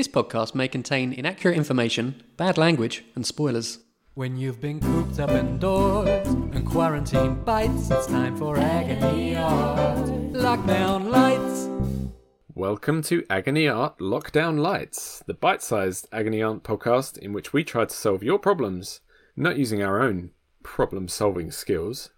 This podcast may contain inaccurate information, bad language, and spoilers. When you've been cooped up indoors and quarantine bites, it's time for agony art. Lockdown lights. Welcome to Agony Art Lockdown Lights, the bite sized Agony Art podcast in which we try to solve your problems, not using our own problem solving skills,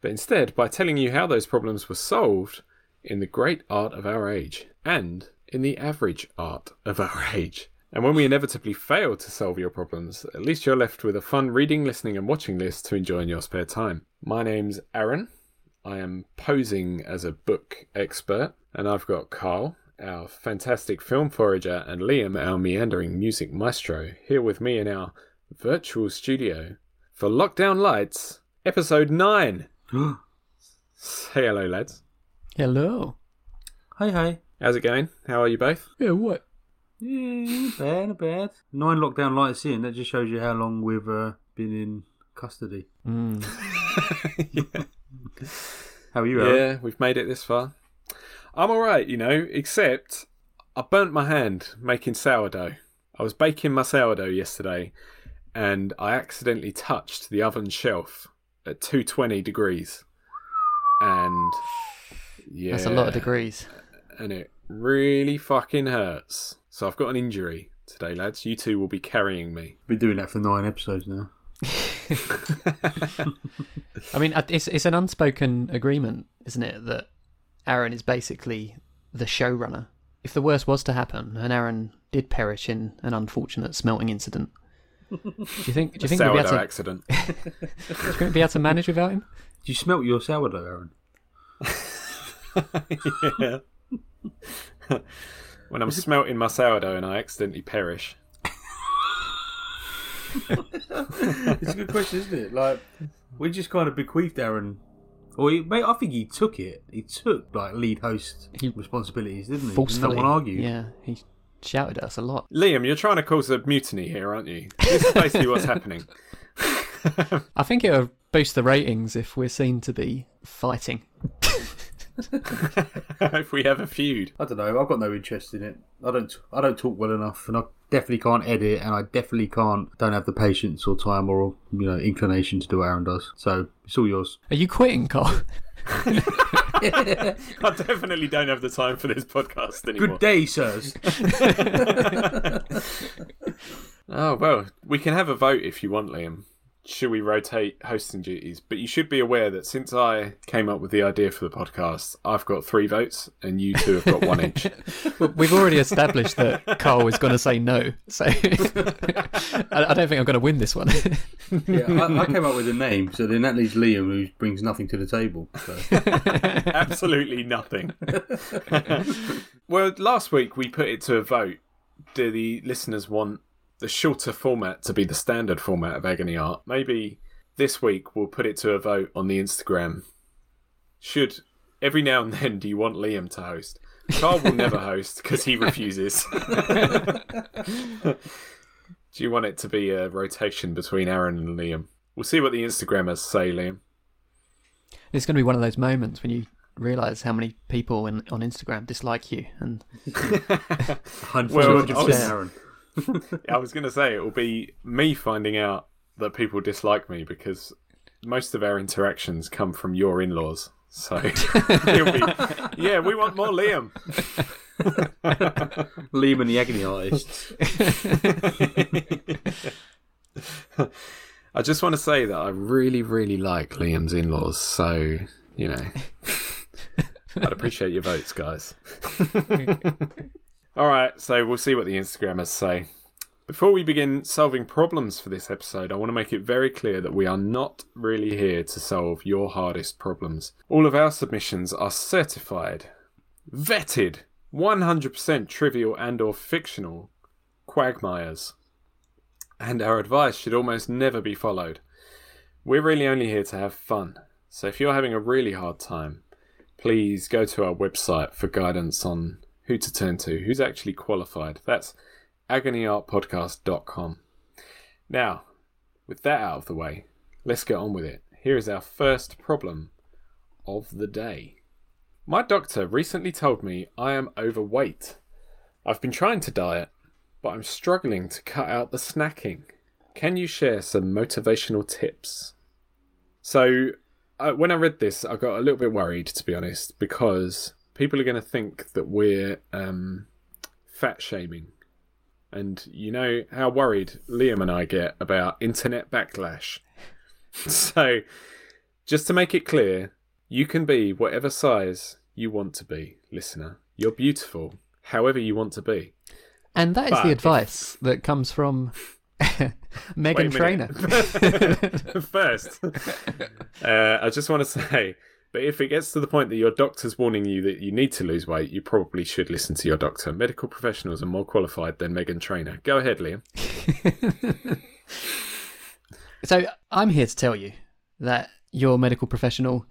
but instead by telling you how those problems were solved in the great art of our age and in the average art of our age. And when we inevitably fail to solve your problems, at least you're left with a fun reading, listening, and watching list to enjoy in your spare time. My name's Aaron. I am posing as a book expert, and I've got Carl, our fantastic film forager, and Liam, our meandering music maestro, here with me in our virtual studio for Lockdown Lights, episode 9. Say hello, lads. Hello. Hi, hey. How's it going? How are you both? Yeah, what? Yeah, bad, not bad. Nine lockdown lights in. That just shows you how long we've uh, been in custody. Mm. yeah. How are you, Aaron? yeah, we've made it this far. I'm alright, you know, except I burnt my hand making sourdough. I was baking my sourdough yesterday and I accidentally touched the oven shelf at 220 degrees. And yeah. That's a lot of degrees. And it really fucking hurts. So I've got an injury today, lads. You two will be carrying me. Been doing that for nine episodes now. I mean, it's it's an unspoken agreement, isn't it, that Aaron is basically the showrunner. If the worst was to happen and Aaron did perish in an unfortunate smelting incident, do you think do you think we'll be able to, accident. do you think we'll be able to manage without him? Do you smelt your sourdough, Aaron? yeah. when I'm smelting my sourdough and I accidentally perish. it's a good question, isn't it? Like, we just kind of bequeathed Aaron. Or he, mate, I think he took it. He took like lead host He- responsibilities, didn't he? Forcefully. No one argued. Yeah, he shouted at us a lot. Liam, you're trying to cause a mutiny here, aren't you? This is basically what's happening. I think it would boost the ratings if we're seen to be fighting. if we have a feud. I don't know. I've got no interest in it. I don't. I don't talk well enough, and I definitely can't edit, and I definitely can't. Don't have the patience or time or you know inclination to do what Aaron does. So it's all yours. Are you quitting, Carl? I definitely don't have the time for this podcast anymore. Good day, sirs. Oh, well, we can have a vote if you want, Liam. Should we rotate hosting duties? But you should be aware that since I came up with the idea for the podcast, I've got three votes and you two have got one each. Well, We've already established that Carl is going to say no, so I I don't think I'm going to win this one. yeah, I, I came up with a name, so then that leaves Liam, who brings nothing to the table. So. Absolutely nothing. well, last week we put it to a vote. Do the listeners want the shorter format to be the standard format of Agony Art? Maybe this week we'll put it to a vote on the Instagram. Should every now and then do you want Liam to host? Carl will never host because he refuses. do you want it to be a rotation between Aaron and Liam? We'll see what the Instagrammers say, Liam. it's going to be one of those moments when you realise how many people in, on Instagram dislike you, and Well, 100% I was- Aaron. I was going to say it will be me finding out that people dislike me because most of our interactions come from your in-laws. So it'll be, yeah, we want more Liam. Liam and the agony artist. I just want to say that I really, really like Liam's in-laws. So you know, I'd appreciate your votes, guys. All right, so we'll see what the Instagrammers say. Before we begin solving problems for this episode, I want to make it very clear that we are not really here to solve your hardest problems. All of our submissions are certified, vetted, 100% trivial and or fictional quagmires. And our advice should almost never be followed. We're really only here to have fun. So if you're having a really hard time, please go to our website for guidance on who to turn to, who's actually qualified. That's agonyartpodcast.com. Now, with that out of the way, let's get on with it. Here is our first problem of the day. My doctor recently told me I am overweight. I've been trying to diet, but I'm struggling to cut out the snacking. Can you share some motivational tips? So, uh, when I read this, I got a little bit worried, to be honest, because people are going to think that we're um, fat shaming. And you know how worried Liam and I get about internet backlash. so, just to make it clear, you can be whatever size you want to be, listener. You're beautiful, however you want to be. And that is But the if- advice that comes from Meghan Trainor. First, uh, I just want to say, but if it gets to the point that your doctor's warning you that you need to lose weight, you probably should listen to your doctor. Medical professionals are more qualified than Meghan Trainor. Go ahead, Liam. So I'm here to tell you that your medical professional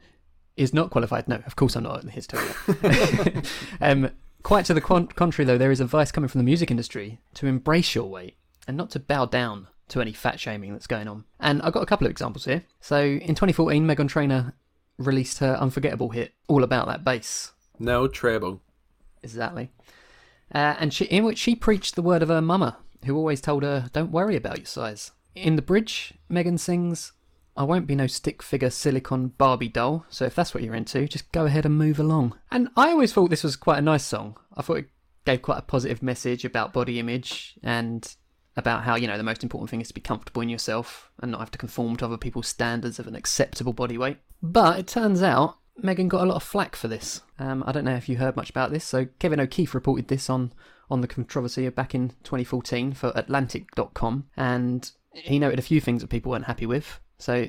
is not qualified. No, of course I'm not here to tell you. um, quite to the con- contrary, though, there is advice coming from the music industry to embrace your weight and not to bow down to any fat shaming that's going on. And I've got a couple of examples here. So in 2014, Meghan Trainor released her unforgettable hit, All About That Bass. No treble. Exactly. Uh, and she, in which she preached the word of her mama, who always told her, "Don't worry about your size." In the bridge, Meghan sings, "I won't be no stick figure silicon Barbie doll." So if that's what you're into, just go ahead and move along. And I always thought this was quite a nice song. I thought it gave quite a positive message about body image and about how you know the most important thing is to be comfortable in yourself and not have to conform to other people's standards of an acceptable body weight. But it turns out Meghan got a lot of flack for this. Um, I don't know if you heard much about this. So Kevin O'Keeffe reported this on on the controversy back in 2014 for Atlantic.com, and he noted a few things that people weren't happy with. So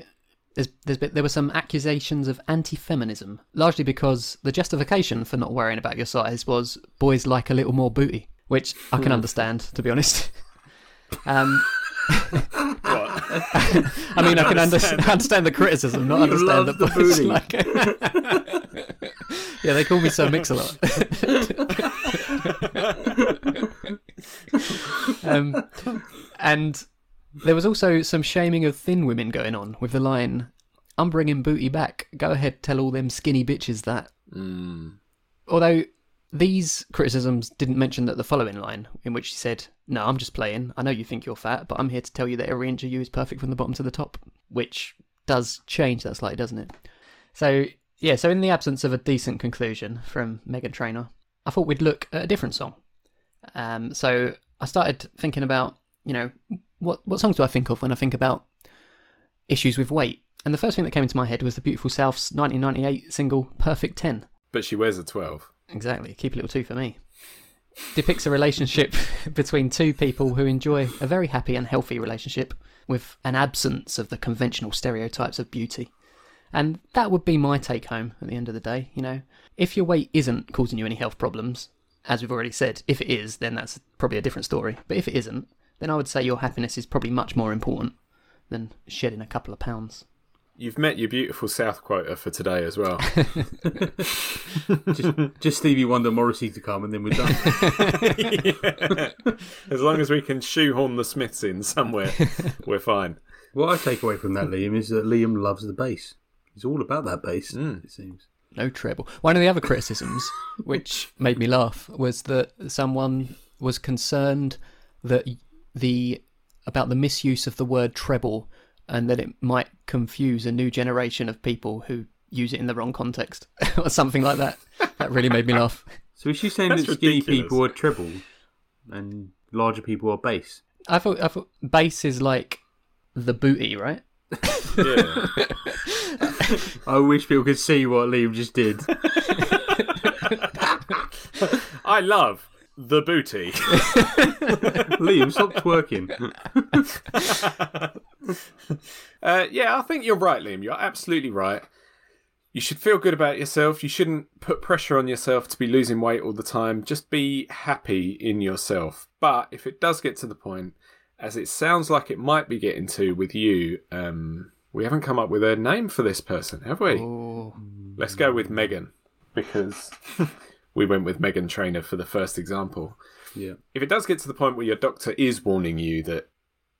there's, there's been, there were some accusations of anti-feminism, largely because the justification for not worrying about your size was boys like a little more booty, which I can understand, to be honest. Um, I mean, I can understand, understand the criticism, not understand loves that the boys booty. like. yeah, they call me Sir Mix a lot. um, and there was also some shaming of thin women going on with the line, "I'm bringing booty back. Go ahead, tell all them skinny bitches that." Mm. Although these criticisms didn't mention that the following line, in which she said, No, I'm just playing. I know you think you're fat, but I'm here to tell you that every inch of you is perfect from the bottom to the top, which does change that slightly, doesn't it? So, yeah, so in the absence of a decent conclusion from Meghan Trainor, I thought we'd look at a different song. Um, so I started thinking about, you know, what, what songs do I think of when I think about issues with weight? And the first thing that came into my head was the Beautiful South's 1998 single Perfect 10. But she wears a 12. Exactly. Keep a little two for me. Depicts a relationship between two people who enjoy a very happy and healthy relationship with an absence of the conventional stereotypes of beauty. And that would be my take home at the end of the day. You know, if your weight isn't causing you any health problems, as we've already said, if it is, then that's probably a different story. But if it isn't, then I would say your happiness is probably much more important than shedding a couple of pounds. You've met your beautiful South quota for today as well. just, just Stevie Wonder, Morrissey to come, and then we're done. Yeah. As long as we can shoehorn the Smiths in somewhere, we're fine. what I take away from that, Liam, is that Liam loves the bass. He's all about that bass. Mm. It seems. no treble. One of the other criticisms, which made me laugh, was that someone was concerned that the about the misuse of the word treble and that it might confuse a new generation of people who use it in the wrong context or something like that. That really made me laugh. So is she saying That's that skinny ridiculous. people are treble and larger people are bass? I thought I thought bass is like the booty, right? Yeah. I wish people could see what Liam just did. I love the booty. Liam, stop twerking. Uh, yeah, I think you're right, Liam. You're absolutely right. You should feel good about yourself. You shouldn't put pressure on yourself to be losing weight all the time. Just be happy in yourself. But if it does get to the point, as it sounds like it might be getting to with you, um, we haven't come up with a name for this person, have we? Oh, Let's go with Megan because we went with Meghan Trainor for the first example. Yeah. If it does get to the point where your doctor is warning you that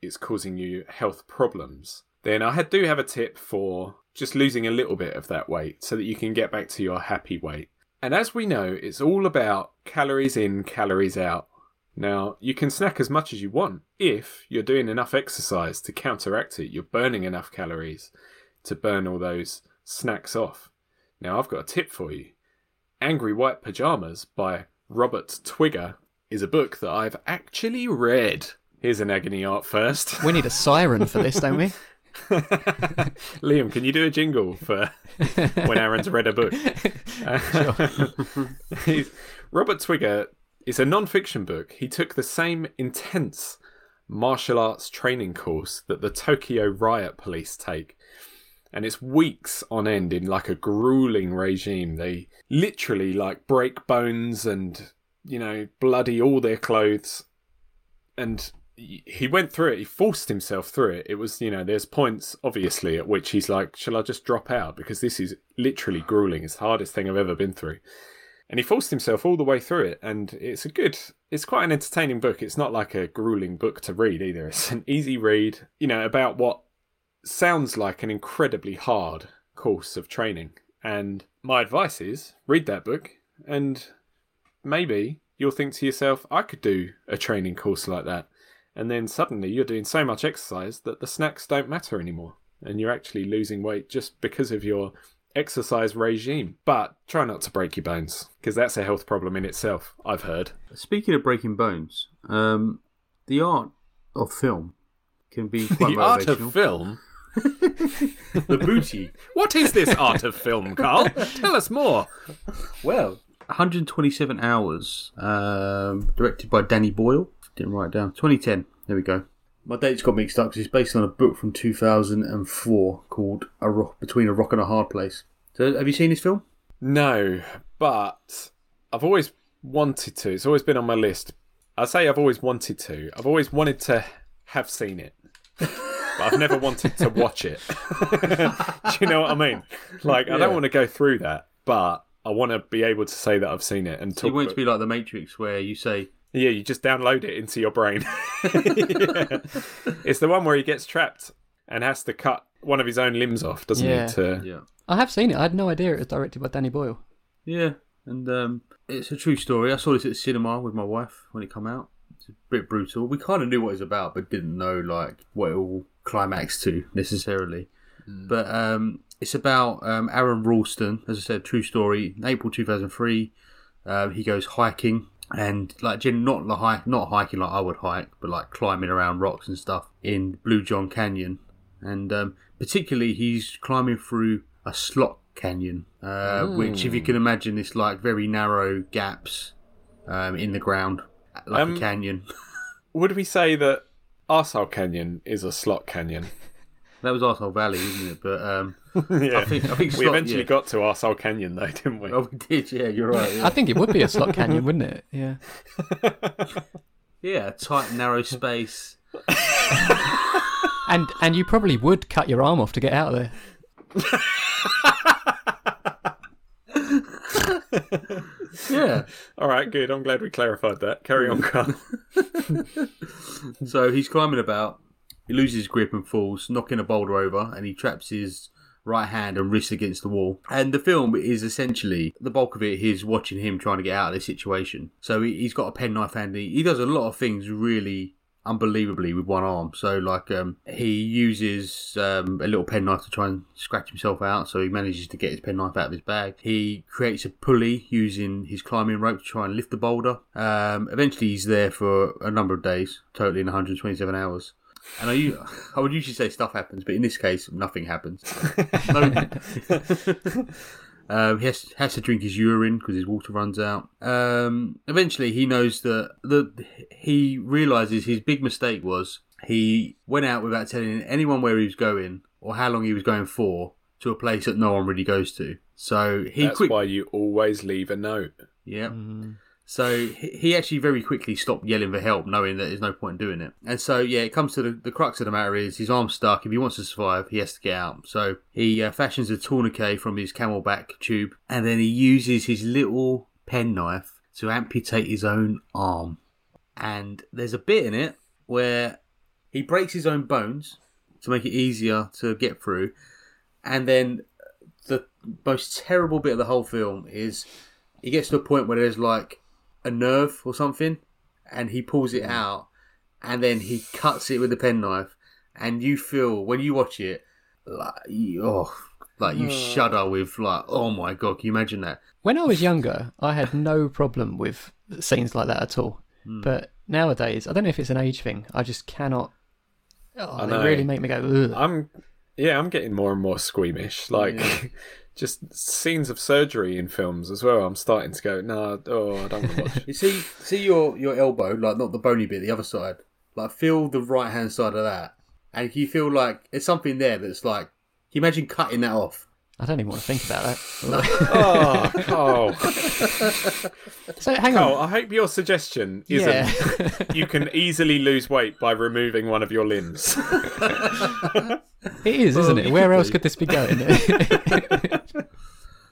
it's causing you health problems, then I do have a tip for just losing a little bit of that weight so that you can get back to your happy weight. And as we know, it's all about calories in, calories out. Now, you can snack as much as you want if you're doing enough exercise to counteract it. You're burning enough calories to burn all those snacks off. Now, I've got a tip for you. Angry White Pajamas by Robert Twigger is a book that I've actually read. Here's an agony art first. We need a siren for this, don't we? Liam, can you do a jingle for when Aaron's read a book? Robert Twigger is a non-fiction book. He took the same intense martial arts training course that the Tokyo riot police take. And it's weeks on end in like a grueling regime. They literally like break bones and, you know, bloody all their clothes. And he went through it. He forced himself through it. It was, you know, there's points obviously at which he's like, "Shall I just drop out?" Because this is literally grueling. It's the hardest thing I've ever been through. And he forced himself all the way through it, and it's a good, it's quite an entertaining book. It's not like a grueling book to read either. It's an easy read, you know, about what sounds like an incredibly hard course of training. And my advice is read that book, and maybe you'll think to yourself, I could do a training course like that. And then suddenly you're doing so much exercise that the snacks don't matter anymore and you're actually losing weight just because of your exercise regime. But try not to break your bones because that's a health problem in itself i've heard. Speaking of breaking bones, um, the art of film can be quite the art of film the booty. what is this art of film carl tell us more Well, 127 hours, um, directed by Danny Boyle. Didn't write it down. 2010. There we go. My dates got mixed up because it's based on a book from 2004 called a rock, Between a Rock and a Hard Place. So, have you seen this film? no but i've always wanted to it's always been on my list i say i've always wanted to i've always wanted to have seen it but I've never wanted to watch it. Do you know what I mean? Like, I Yeah. don't want to go through that, but I want to be able to say that I've seen it and So you talk. want it to be like The Matrix, where you say, yeah, you just download it into your brain. Yeah. It's the one where he gets trapped and has to cut one of his own limbs off, doesn't Yeah. he? To yeah. I have seen it. I had no idea it was directed by Danny Boyle. Yeah, and um, it's a true story. I saw this at the cinema with my wife when it came out. It's a bit brutal. We kind of knew what it was about, but didn't know like what it will climax to necessarily. But um, it's about um, Aron Ralston, as I said, true story. In April two thousand three, um, he goes hiking and like not like hike, not hiking like I would hike, but like climbing around rocks and stuff in Blue John Canyon, and um, particularly he's climbing through a slot canyon, uh, which if you can imagine, is like very narrow gaps um, in the ground, like Um, a canyon. would we say that Arsehole Canyon is a slot canyon? That was Arsehole Valley, isn't it? But um, yeah, I think I think we eventually yeah. got to Arsehole Canyon though, didn't we? Oh, we did. Yeah, you're right. Yeah, I think it would be a slot canyon, wouldn't it? Yeah. yeah tight, narrow space. And and you probably would cut your arm off to get out of there. Yeah. All right, good. I'm glad we clarified that. Carry on, Carl. So he's climbing about. He loses his grip and falls, knocking a boulder over, and he traps his right hand and wrist against the wall. And the film is essentially the bulk of it is watching him trying to get out of this situation. So he- he's got a penknife handy. He does a lot of things really unbelievably with one arm. So like um, he uses um, a little penknife to try and scratch himself out. So he manages to get his penknife out of his bag. He creates a pulley using his climbing rope to try and lift the boulder. Um, eventually he's there for a number of days, totally in 127 hours. And I would usually say stuff happens, but in this case, nothing happens. No- um, he has, has to drink his urine because his water runs out. Um, eventually, he knows that the he realizes his big mistake was he went out without telling anyone where he was going or how long he was going for to a place that no one really goes to. So he That's quick, why you always leave a note. yeah. So he actually very quickly stopped yelling for help, knowing that there's no point in doing it. And so, yeah, it comes to the, the crux of the matter is his arm's stuck. If he wants to survive, he has to get out. So he uh, fashions a tourniquet from his CamelBak tube, and then he uses his little penknife to amputate his own arm. And there's a bit in it where he breaks his own bones to make it easier to get through. And then the most terrible bit of the whole film is he gets to a point where there's like a nerve or something, and he pulls it out, and then he cuts it with a penknife, and you feel when you watch it, like oh, like you shudder with like, oh my god, can you imagine that? When I was younger, I had no problem with scenes like that at all. Hmm. But nowadays, I don't know if it's an age thing. I just cannot. Oh, they really make me go. Ugh. I'm yeah, I'm getting more and more squeamish. Like just scenes of surgery in films as well. I'm starting to go, no, oh, I don't want to watch. You see, see your your elbow, like not the bony bit, the other side. Like feel the right hand side of that, and you feel like it's something there that's like. You imagine cutting that off? I don't even want to think about that. oh, Carl, so hang Carl, on. I hope your suggestion isn't Yeah. you can easily lose weight by removing one of your limbs. it is, isn't it? you Where else do. could this be going?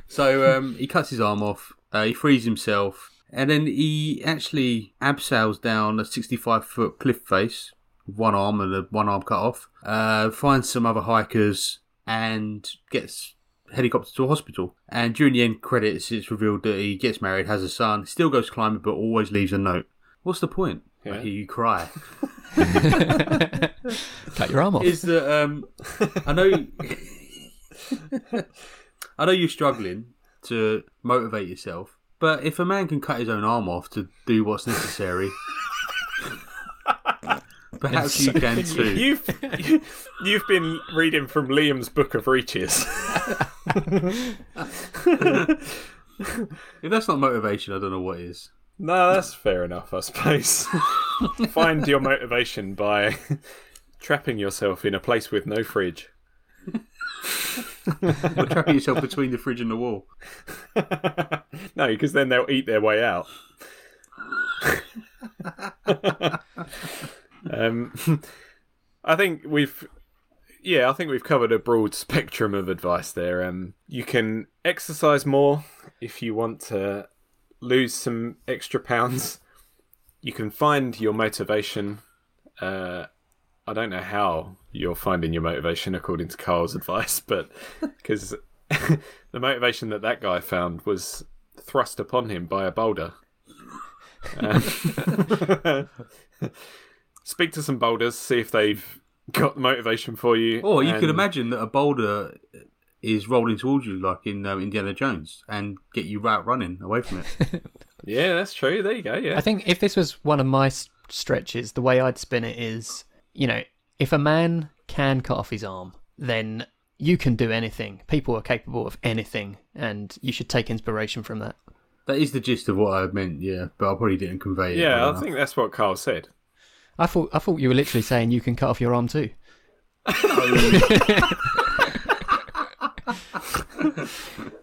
So um, he cuts his arm off. Uh, he frees himself, and then he actually abseils down a 65 foot cliff face one arm and a one arm cut off. Uh, finds some other hikers and gets helicopter to a hospital. And during the end credits, it's revealed that he gets married, has a son, still goes climbing, but always leaves a note. What's the point? I hear you cry. Cut your arm off. is that um, I know I know you're struggling to motivate yourself, but if a man can cut his own arm off to do what's necessary, perhaps you can too. You've you've been reading from Liam's Book of Reaches. If that's not motivation, I don't know what is. No, that's fair enough, I suppose. Find your motivation by trapping yourself in a place with no fridge. Or trapping yourself between the fridge and the wall. no, because then they'll eat their way out. Um, I think we've, yeah, I think we've covered a broad spectrum of advice there. Um, you can exercise more if you want to lose some extra pounds. You can find your motivation. Uh, I don't know how you're finding your motivation according to Carl's advice, but because the motivation that that guy found was thrust upon him by a boulder. Um, speak to some boulders, see if they've got the motivation for you. Or you could imagine that a boulder is rolling towards you like in um, Indiana Jones and get you out running away from it. Yeah, that's true. There you go. Yeah. I think if this was one of my stretches, the way I'd spin it is, you know, if a man can cut off his arm, then you can do anything. People are capable of anything, and you should take inspiration from that. that is the gist of what I meant, yeah, but I probably didn't convey it. well yeah, I enough. think that's what Carl said. I thought I thought you were literally saying you can cut off your arm too.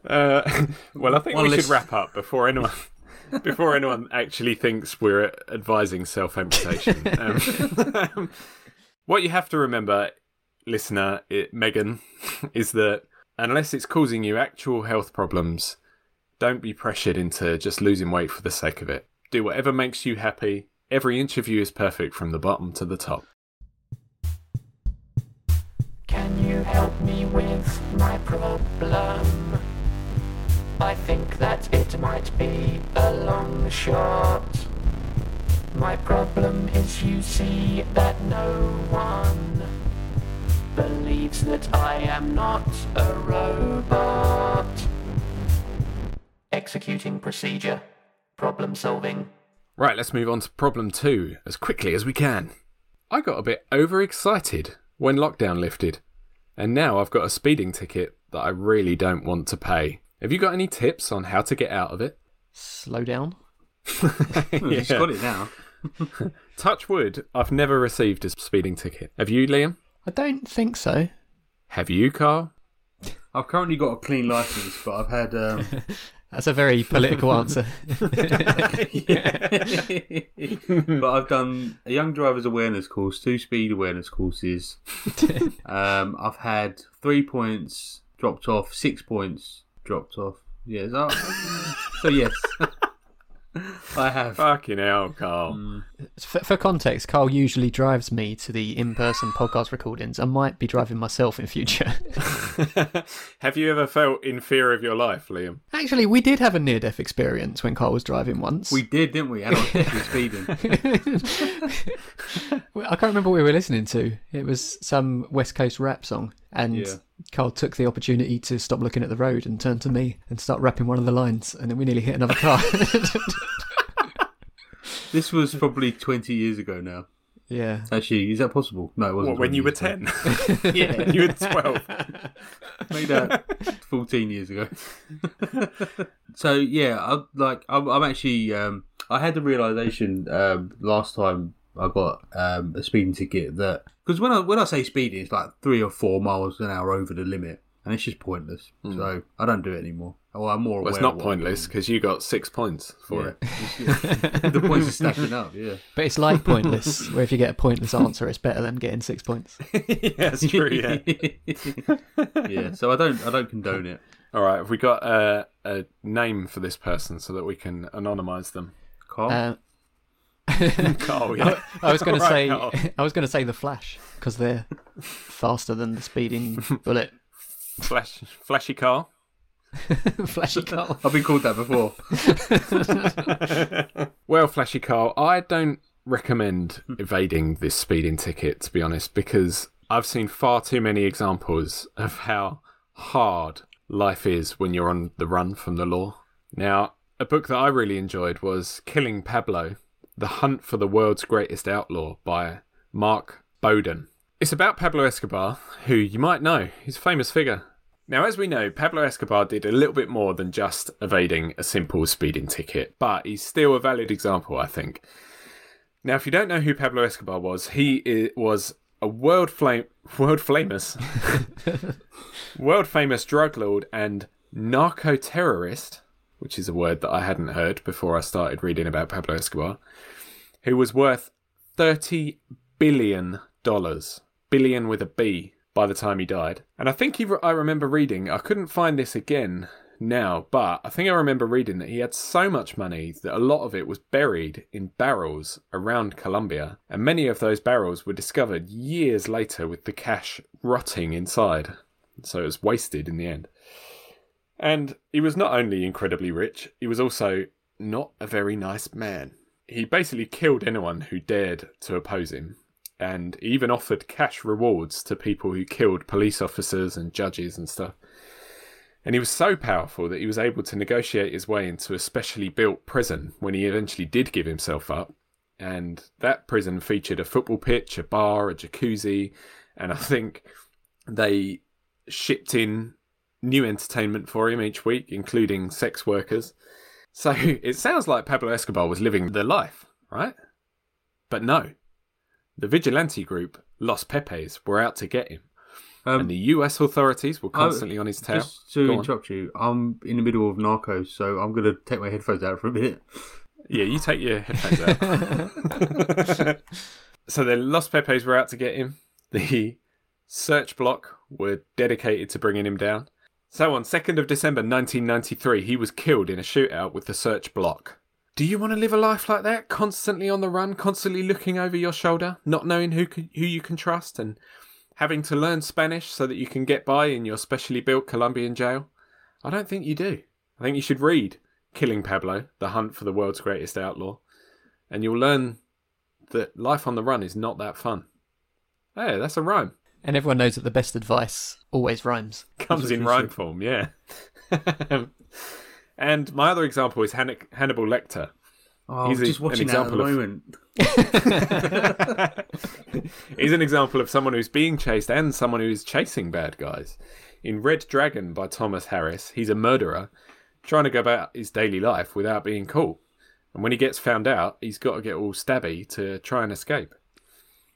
Uh, well, I think One we less- should wrap up before anyone before anyone actually thinks we're advising self amputation. Um, what you have to remember, listener, it, Megan, is that unless it's causing you actual health problems, don't be pressured into just losing weight for the sake of it. Do whatever makes you happy. Every you is perfect from the bottom to the top. Can you help me with my problem? I think that it might be a long shot. My problem is you see that no one believes that I am not a robot. Executing procedure. Problem solving. Right, let's move on to problem two as quickly as we can. I got a bit overexcited when lockdown lifted, and now I've got a speeding ticket that I really don't want to pay. Have you got any tips on how to get out of it? Slow down. He's got it now. Touch wood, I've never received a speeding ticket. Have you, Liam? I don't think so. Have you, Carl? I've currently got a clean license, but I've had um, That's a very political answer. but I've done a young driver's awareness course, two speed awareness courses. um, I've had three points dropped off, six points dropped off. Yeah, so, so yes. I have. Fucking hell, Carl. Mm. For, for context, Carl usually drives me to the in-person podcast recordings. I might be driving myself in future. Have you ever felt in fear of your life, Liam? Actually, we did have a near-death experience when Carl was driving once. We did, didn't we? And I was speeding. I can't remember what we were listening to. It was some West Coast rap song, and Yeah. Carl took the opportunity to stop looking at the road and turn to me and start rapping one of the lines, and then we nearly hit another car. This was probably 20 years ago now. yeah. Actually, is that possible? No, it wasn't. What, when you were 10? Yeah. when you were 12? Made that 14 years ago. so yeah, I, like I'm, I'm actually um, I had the realization um, last time I got um, a speeding ticket that because when I when I say speeding, it's like three or four miles an hour over the limit, and it's just pointless. So I don't do it anymore. Well, I'm more Well, it's not of pointless because you got six points for doing. it. Yeah. the points are stacking up. Yeah. But it's like pointless, where if you get a pointless answer, it's better than getting six points. yeah, that's true, yeah. yeah. So I don't I don't condone it. All right, have we got a, a name for this person so that we can anonymise them? Carl. Uh, Carl, yeah. I was going to say, Carl. I was going to say the Flash because they're faster than the speeding bullet. Flash, flashy car. Flashy car. I've been called that before. Well, Flashy car, I don't recommend evading this speeding ticket, to be honest, because I've seen far too many examples of how hard life is when you're on the run from the law. Now, a book that I really enjoyed was Killing Pablo The Hunt for the World's Greatest Outlaw by Mark Bowden. It's about Pablo Escobar, who you might know. He's a famous figure. Now, as we know, Pablo Escobar did a little bit more than just evading a simple speeding ticket, but he's still a valid example, I think. Now, if you don't know who Pablo Escobar was, he was a world flame, world famous, world famous drug lord and narco terrorist, which is a word that I hadn't heard before I started reading about Pablo Escobar, who was worth thirty billion dollars, billion with a B, by the time he died. And I think he, I remember reading, I couldn't find this again now, but I think I remember reading that he had so much money that a lot of it was buried in barrels around Colombia, and many of those barrels were discovered years later with the cash rotting inside. So it was wasted in the end. And he was not only incredibly rich, he was also not a very nice man. He basically killed anyone who dared to oppose him, and even offered cash rewards to people who killed police officers and judges and stuff. And he was so powerful that he was able to negotiate his way into a specially built prison when he eventually did give himself up. And that prison featured a football pitch, a bar, a jacuzzi, and I think they shipped in new entertainment for him each week, including sex workers. So it sounds like Pablo Escobar was living the life, right? But no. The vigilante group, Los Pepes, were out to get him. Um, and the US authorities were constantly on his tail. Just to Go on. interrupt you, I'm in the middle of Narcos, so I'm going to take my headphones out for a minute. Yeah, you take your headphones out. so the Los Pepes were out to get him. The Search Bloc were dedicated to bringing him down. So on 2nd of December 1993, he was killed in a shootout with the Search Bloc. Do you want to live a life like that? Constantly on the run, constantly looking over your shoulder, not knowing who can, who you can trust, and having to learn Spanish so that you can get by in your specially built Colombian jail? I don't think you do. I think you should read Killing Pablo, The Hunt for the World's Greatest Outlaw, and you'll learn that life on the run is not that fun. Hey, that's a rhyme. And everyone knows that the best advice always rhymes. Comes in rhyme form, yeah. and my other example is Han- Hannibal Lecter. Oh, He's I'm just an watching that at the example of- moment. He's an example of someone who's being chased and someone who is chasing bad guys. In Red Dragon by Thomas Harris, he's a murderer trying to go about his daily life without being caught. And when he gets found out, he's got to get all stabby to try and escape.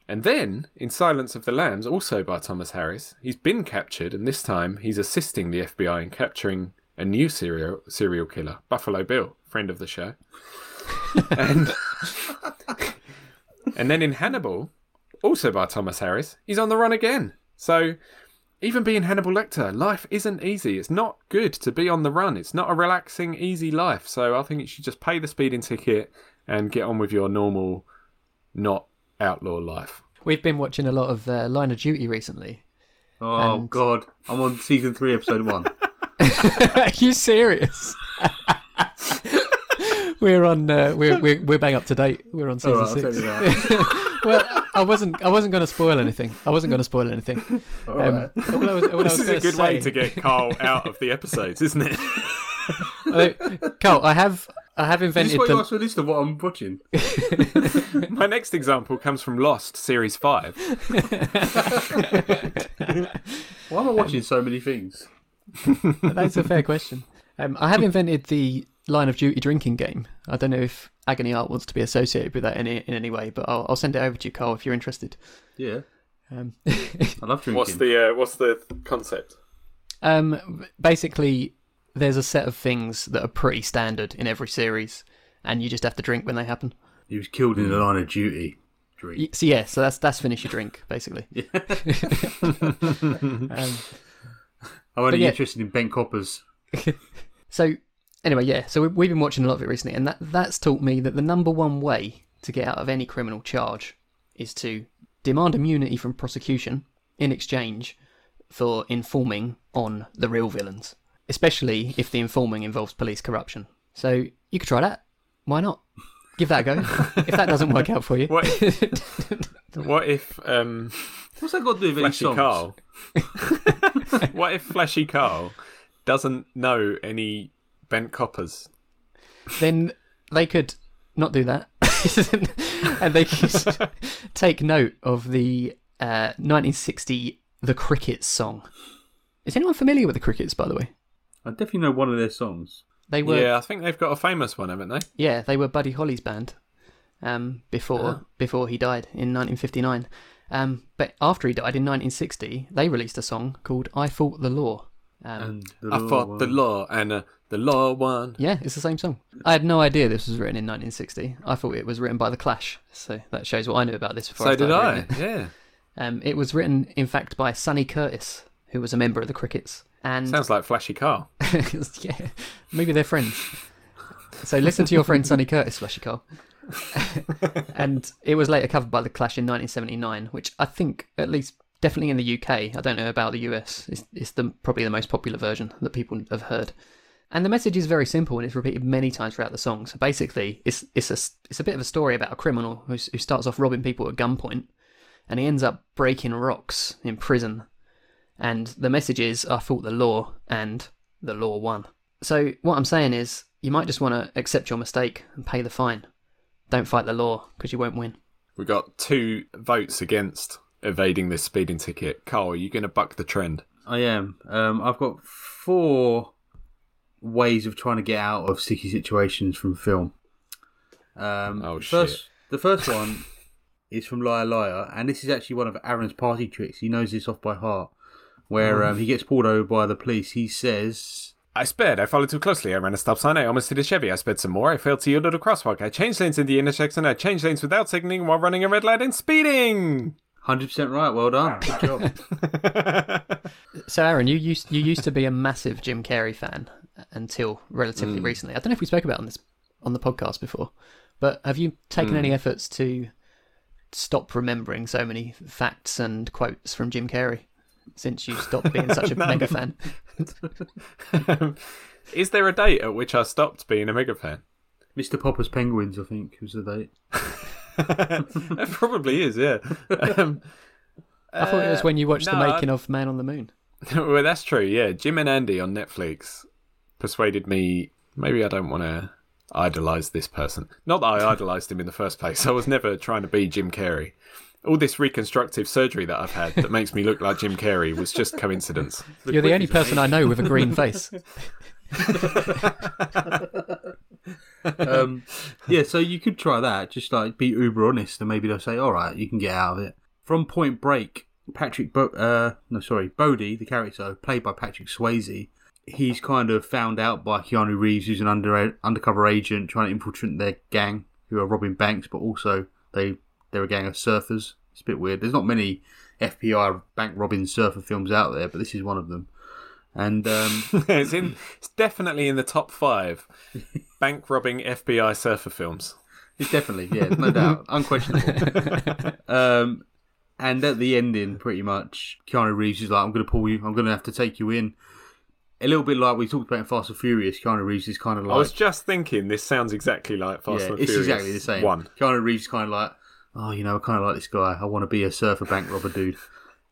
And then, in Silence of the Lambs, also by Thomas Harris, he's been captured, and this time he's assisting the FBI in capturing a new serial serial killer, Buffalo Bill, friend of the show. and and then in Hannibal, also by Thomas Harris, he's on the run again. So even being Hannibal Lecter, life isn't easy. It's not good to be on the run. It's not a relaxing, easy life. So I think you should just pay the speeding ticket and get on with your normal, not outlaw life. We've been watching a lot of uh, Line of Duty recently. Oh And- God, I'm on season three, episode one. Are you serious? we're on. Uh, we're, we're we're bang up to date. We're on season right, six. tell you that. well, I wasn't. I wasn't going to spoil anything. I wasn't going to spoil anything. All Um, right. all I was, all I This was is a gonna good way to get Carl out of the episodes, isn't it? Carl, I have. I have Is this invented what you the. asked for a list of what I'm watching? My next example comes from Lost, Series 5. Why am I watching so many things? That's a fair question. Um, I have invented the Line of Duty drinking game. I don't know if Agony Art wants to be associated with that in, in any way, but I'll, I'll send it over to you, Carl, if you're interested. Yeah, Um, I love drinking. What's the uh, what's the concept? Um, basically, there's a set of things that are pretty standard in every series, and you just have to drink when they happen. He was killed in the line of duty. Drink. So yeah, so that's that's finish your drink basically. um, I'm only yeah. interested in bent coppers. so anyway, yeah, so we, we've been watching a lot of it recently, and that that's taught me that the number one way to get out of any criminal charge is to demand immunity from prosecution in exchange for informing on the real villains, especially if the informing involves police corruption. So you could try that. Why not? Give that a go. if that doesn't work out for you, What What if um, What's that got to do with any Flashy songs? Carl? what if Flashy Carl doesn't know any bent coppers? then they could not do that, and they could take note of the uh, 1960 The Crickets song. Is anyone familiar with the Crickets, by the way? I definitely know one of their songs. They were, Yeah, I think they've got a famous one, haven't they? yeah, they were Buddy Holly's band um, before Uh-huh. before he died in 1959. Um, but after he died in 1960, they released a song called "I Fought the Law." Um, And the I law fought the law and uh, the law won. yeah, it's the same song. I had no idea this was written in 1960. I thought it was written by the Clash, so that shows what I knew about this. Before So I did started I. it. Yeah. Um, it was written, in fact, by Sonny Curtis, who was a member of the Crickets. And Sounds like Flashy car. yeah, maybe they're friends. So listen to your friend Sonny Curtis, Flashy car. and it was later covered by the Clash in 1979, which I think, at least definitely in the UK, I don't know about the US, it's, it's the probably the most popular version that people have heard. And the message is very simple and it's repeated many times throughout the song. So basically, it's it's a it's a bit of a story about a criminal who, who starts off robbing people at gunpoint, and he ends up breaking rocks in prison. And the message is, I fought the law, and the law won. So what I'm saying is, you might just want to accept your mistake and pay the fine. Don't fight the law because you won't win. We got two votes against evading this speeding ticket. Carl, are you going to buck the trend? I am. Um, I've got four ways of trying to get out of sticky situations from film. Um, Oh, the first. The first one is from Liar Liar, and this is actually one of Aaron's party tricks. He knows this off by heart. Where mm. um, he gets pulled over by the police, he says, I sped. I followed too closely. I ran a stop sign. I almost hit a Chevy. I sped some more. I failed to yield at a crosswalk. I changed lanes in the intersection. I changed lanes without signaling while running a red light and speeding. "100% right, well done, good job." So Aaron, you used you used to be a massive Jim Carrey fan until relatively mm. recently. I don't know if we spoke about on this on the podcast before, but have you taken any mm. efforts to stop remembering so many facts and quotes from Jim Carrey since you stopped being such a mega fan? Is there a date at which I stopped being a mega fan? Mr. Popper's Penguins, I think, was the date. it probably is, yeah. Um, I thought it was when you watched the no, I- making of Man on the Moon. well, that's true. Yeah, Jim and Andy on Netflix persuaded me. Maybe I don't want to idolize this person. Not that I idolized him in the first place. I was never trying to be Jim Carrey. All this reconstructive surgery that I've had that makes me look like Jim Carrey was just coincidence. You're the only person I know with a green face. um, yeah, so you could try that. Just like be uber honest, and maybe they'll say, "All right, you can get out of it." From Point Break, Patrick, Bo- uh, no, sorry, Bodie, the character played by Patrick Swayze, he's kind of found out by Keanu Reeves, who's an under undercover agent trying to infiltrate their gang, who are robbing banks, but also they they're a gang of surfers. It's a bit weird. There's not many FBI bank robbing surfer films out there, but this is one of them. And um, it's in. It's definitely in the top five bank robbing FBI surfer films. It's definitely, yeah, no doubt, unquestionable. um, and at the ending, pretty much, Keanu Reeves is like, "I'm going to pull you. I'm going to have to take you in." A little bit like we talked about in Fast and Furious. Keanu Reeves is kind of like, I was just thinking, this sounds exactly like Fast yeah, and it's Furious exactly the same. One. Keanu Reeves is kind of like, "Oh, you know, I kind of like this guy. I want to be a surfer bank robber dude."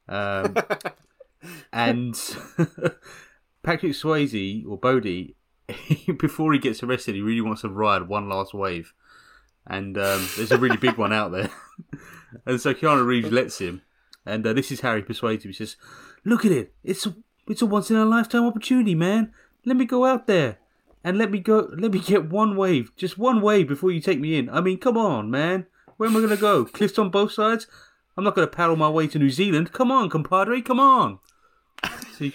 Um, and Patrick Swayze or Bodie, before he gets arrested, he really wants to ride one last wave, and um, there's a really big one out there, and so Keanu Reeves lets him, and uh, this is how he persuades him. He says, "Look at it. It's a, it's a once in a lifetime opportunity, man. Let me go out there." And let me go. Let me get one wave, just one wave before you take me in. I mean, come on, man. Where am I gonna go? Cliffs on both sides. I'm not gonna paddle my way to New Zealand. Come on, compadre. Come on. So you,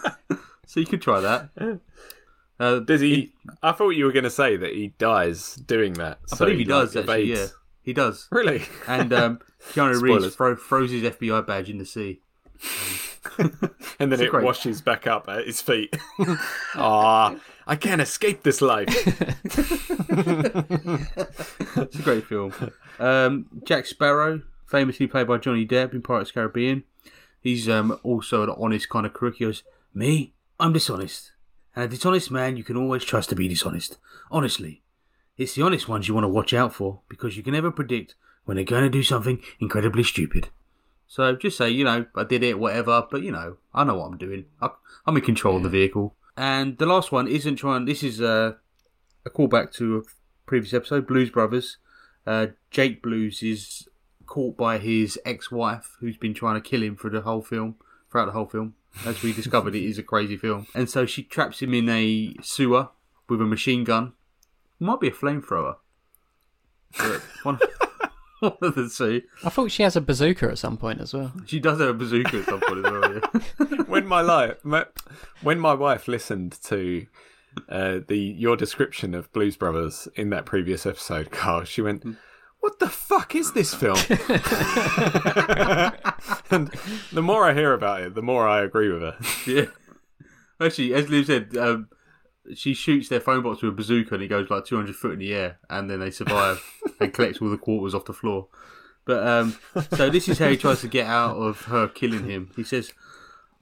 so you could try that. Uh, Does he? I thought you were going to say that he dies doing that. I so believe he does. like, actually, yeah, evades. he does. Really? And um, Keanu. Reeves throw, throws his FBI badge in the sea. and then it great- washes back up at his feet. Ah, I can't escape this life. It's a great film. Um, Jack Sparrow, famously played by Johnny Depp in Pirates of the Caribbean. He's um, also an honest kind of crook. He goes, Me? I'm dishonest. And a dishonest man you can always trust to be dishonest. Honestly. It's the honest ones you want to watch out for because you can never predict when they're going to do something incredibly stupid. So just say, you know, I did it, whatever, but you know, I know what I'm doing. I, I'm in control of the vehicle. And the last one isn't trying, this is uh, a callback to a previous episode, Blues Brothers. Uh, Jake Blues is caught by his ex-wife, who's been trying to kill him for the whole film, throughout the whole film. As we discovered, it is a crazy film, and so she traps him in a sewer with a machine gun. Might be a flamethrower. One, one of the two. I thought she has a bazooka at some point as well. She does have a bazooka at some point as well. Yeah. when my life, my, when my wife listened to uh, the your description of Blues Brothers in that previous episode, Carl, she went, "What the fuck is this film?" and the more I hear about it, the more I agree with her. yeah. Actually, as Liv said, um, she shoots their phone box with a bazooka and it goes like 200 foot in the air, and then they survive and collect all the quarters off the floor. But um, so this is how he tries to get out of her killing him. He says,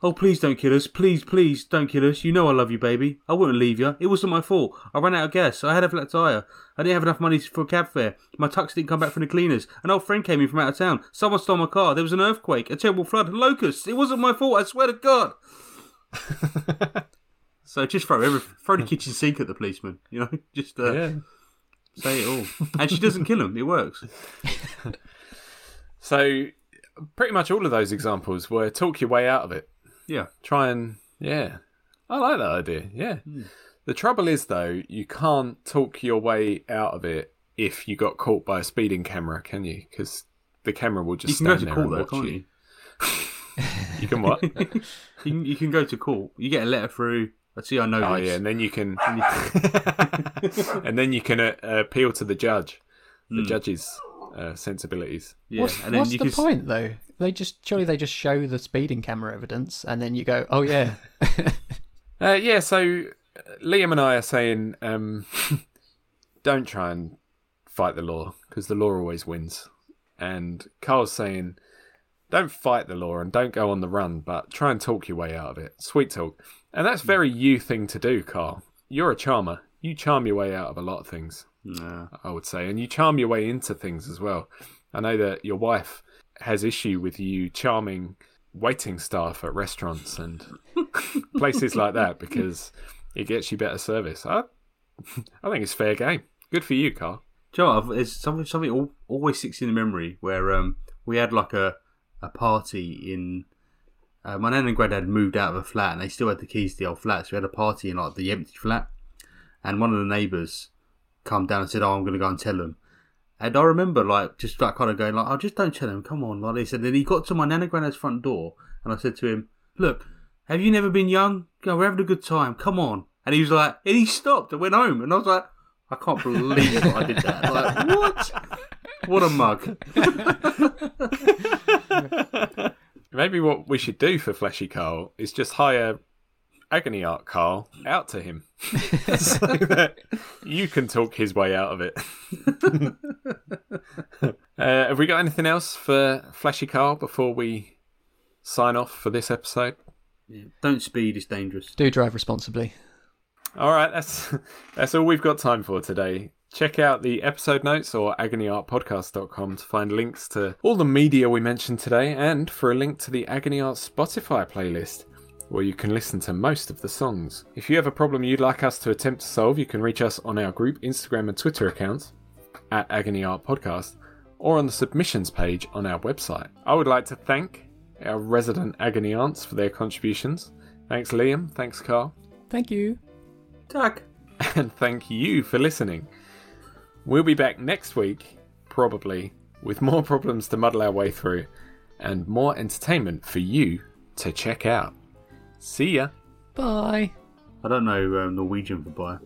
"Oh, please don't kill us. Please, please don't kill us. You know I love you, baby. I wouldn't leave you. It wasn't my fault. I ran out of gas. I had a flat tire. I didn't have enough money for a cab fare. My tux didn't come back from the cleaners. An old friend came in from out of town. Someone stole my car. There was an earthquake, a terrible flood, locusts. It wasn't my fault. I swear to God." So just throw every, throw the kitchen sink at the policeman, you know, just uh, Yeah. say it all. And she doesn't kill him; it works. So, pretty much all of those examples were talk your way out of it. Yeah, Try and yeah, I like that idea. Yeah. The trouble is though, you can't talk your way out of it if you got caught by a speeding camera, can you? Because the camera will just you can go stand to there court and though, watch can't you. you? You can what? You can, you can go to court. You get a letter through. Let's see, I know oh this. yeah, and then you can, and then you can uh, appeal to the judge, the judge's uh, sensibilities. Yeah, what's and then what's you the can s- point though? They just surely they just show the speeding camera evidence and then you go, oh yeah, Uh, yeah, so uh, Liam and I are saying, um, don't try and fight the law because the law always wins. And Carl's saying, don't fight the law and don't go on the run, but try and talk your way out of it. Sweet talk. And that's very you thing to do, Carl. You're a charmer. You charm your way out of a lot of things, Nah. I would say. And you charm your way into things as well. I know that your wife has issue with you charming waiting staff at restaurants and places like that because it gets you better service. I, I think it's fair game. Good for you, Carl. Do you know? There's something something always sticks in the memory where um we had like a a party in. Uh, my nan and granddad moved out of a flat and they still had the keys to the old flat, so we had a party in like the empty flat. And one of the neighbours come down and said, "Oh, I'm going to go and tell them." And I remember like just like kind of going like, "Oh, just don't tell them. Come on, like this." And then he got to my nan and granddad's front door, and I said to him, "Look, have you never been young? Go, we're having a good time. Come on." And he was like, and he stopped and went home, and I was like, I can't believe I did that. Like, what? What a mug. Maybe what we should do for Fleshy Carl is just hire Agony Art Carl out to him so that you can talk his way out of it. uh, have we got anything else for Fleshy Carl before we sign off for this episode? Yeah. Don't speed, it's dangerous. Do drive responsibly. All right, that's that's all we've got time for today. Check out the episode notes or agonyartpodcast.com to find links to all the media we mentioned today and for a link to the Agony Art Spotify playlist where you can listen to most of the songs. If you have a problem you'd like us to attempt to solve, you can reach us on our group Instagram and Twitter accounts at Agony Art Podcast or on the submissions page on our website. I would like to thank our resident Agony Aunts for their contributions. Thanks Liam, thanks Carl, Thank you. Tuck. and thank you for listening. We'll be back next week, probably, with more problems to muddle our way through and more entertainment for you to check out. See ya! Bye. I don't know um, Norwegian for bye.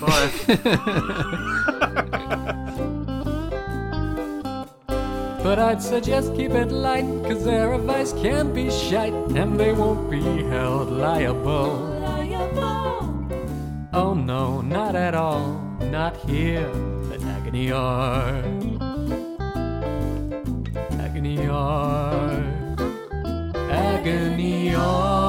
Bye. But I'd suggest keep it light, cause their advice can be shite, and they won't be held liable. Oh no, not at all, not here but Agony Yard. Agony Yard. Agony Yard.